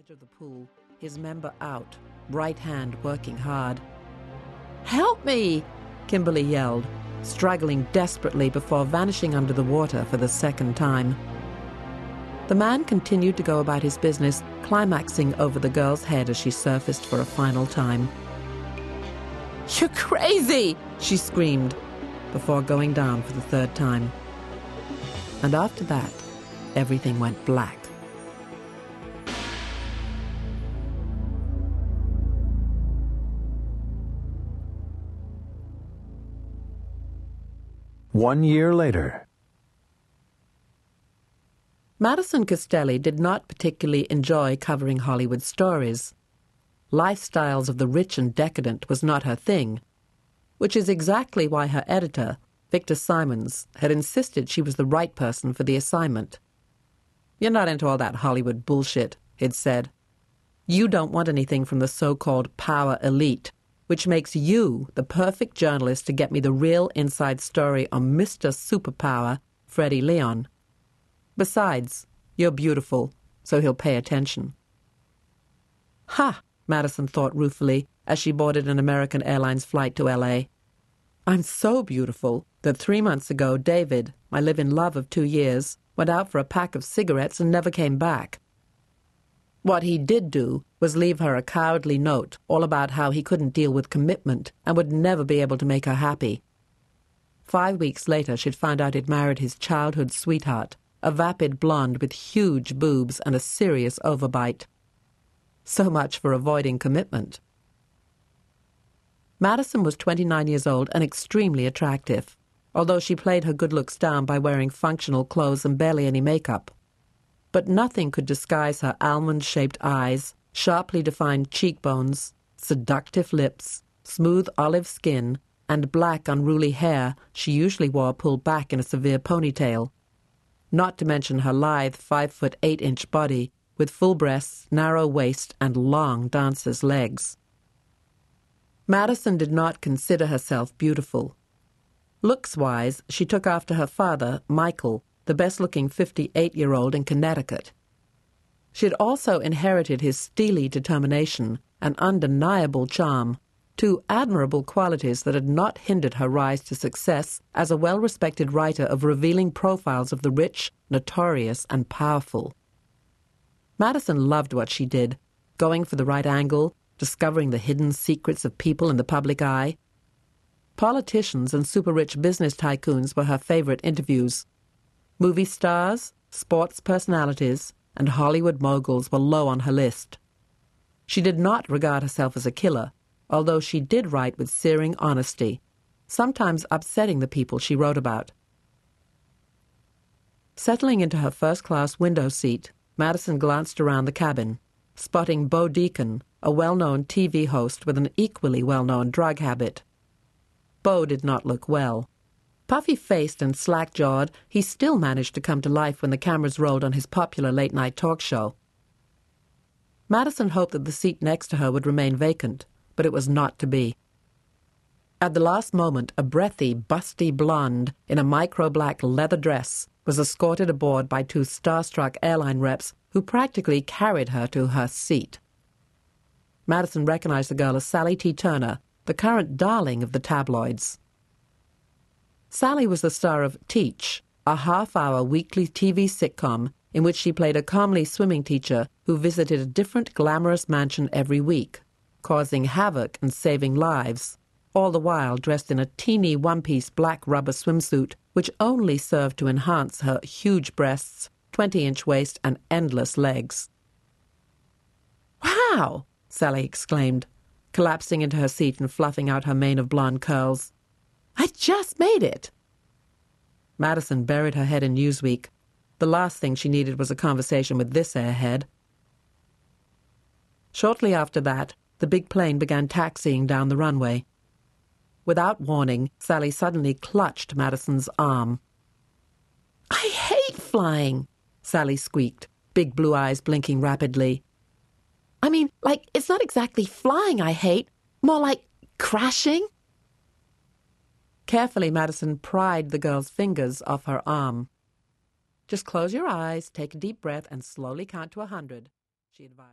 edge of the pool, his member out, right hand working hard. Help me! Kimberly yelled, struggling desperately before vanishing under the water for the second time. The man continued to go about his business, climaxing over the girl's head as she surfaced for a final time. You're crazy! she screamed, before going down for the third time. And after that, everything went black. One year later. Madison Castelli did not particularly enjoy covering Hollywood stories. Lifestyles of the rich and decadent was not her thing, which is exactly why her editor, Victor Simons, had insisted she was the right person for the assignment. You're not into all that Hollywood bullshit, he'd said. You don't want anything from the so called power elite which makes you the perfect journalist to get me the real inside story on Mr. Superpower, Freddie Leon. Besides, you're beautiful, so he'll pay attention. Ha! Madison thought ruefully as she boarded an American Airlines flight to L.A. I'm so beautiful that three months ago David, my live in love of two years, went out for a pack of cigarettes and never came back. What he did do was leave her a cowardly note all about how he couldn't deal with commitment and would never be able to make her happy. Five weeks later, she'd found out he'd married his childhood sweetheart, a vapid blonde with huge boobs and a serious overbite. So much for avoiding commitment. Madison was 29 years old and extremely attractive, although she played her good looks down by wearing functional clothes and barely any makeup but nothing could disguise her almond shaped eyes, sharply defined cheekbones, seductive lips, smooth olive skin, and black unruly hair she usually wore pulled back in a severe ponytail. Not to mention her lithe five foot eight inch body with full breasts, narrow waist, and long dancer's legs. Madison did not consider herself beautiful. Looks wise, she took after her father, Michael, the best looking 58 year old in Connecticut. She had also inherited his steely determination and undeniable charm, two admirable qualities that had not hindered her rise to success as a well respected writer of revealing profiles of the rich, notorious, and powerful. Madison loved what she did, going for the right angle, discovering the hidden secrets of people in the public eye. Politicians and super rich business tycoons were her favorite interviews. Movie stars, sports personalities, and Hollywood moguls were low on her list. She did not regard herself as a killer, although she did write with searing honesty, sometimes upsetting the people she wrote about. Settling into her first class window seat, Madison glanced around the cabin, spotting Bo Deacon, a well known TV host with an equally well known drug habit. Bo did not look well. Puffy faced and slack jawed, he still managed to come to life when the cameras rolled on his popular late night talk show. Madison hoped that the seat next to her would remain vacant, but it was not to be. At the last moment, a breathy, busty blonde in a micro black leather dress was escorted aboard by two starstruck airline reps who practically carried her to her seat. Madison recognized the girl as Sally T. Turner, the current darling of the tabloids. Sally was the star of Teach, a half hour weekly TV sitcom in which she played a comely swimming teacher who visited a different glamorous mansion every week, causing havoc and saving lives, all the while dressed in a teeny one piece black rubber swimsuit which only served to enhance her huge breasts, 20 inch waist, and endless legs. Wow! Sally exclaimed, collapsing into her seat and fluffing out her mane of blonde curls. I just made it. Madison buried her head in Newsweek. The last thing she needed was a conversation with this airhead. Shortly after that, the big plane began taxiing down the runway. Without warning, Sally suddenly clutched Madison's arm. I hate flying, Sally squeaked, big blue eyes blinking rapidly. I mean, like, it's not exactly flying I hate, more like crashing. Carefully, Madison pried the girl's fingers off her arm. Just close your eyes, take a deep breath, and slowly count to a hundred, she advised.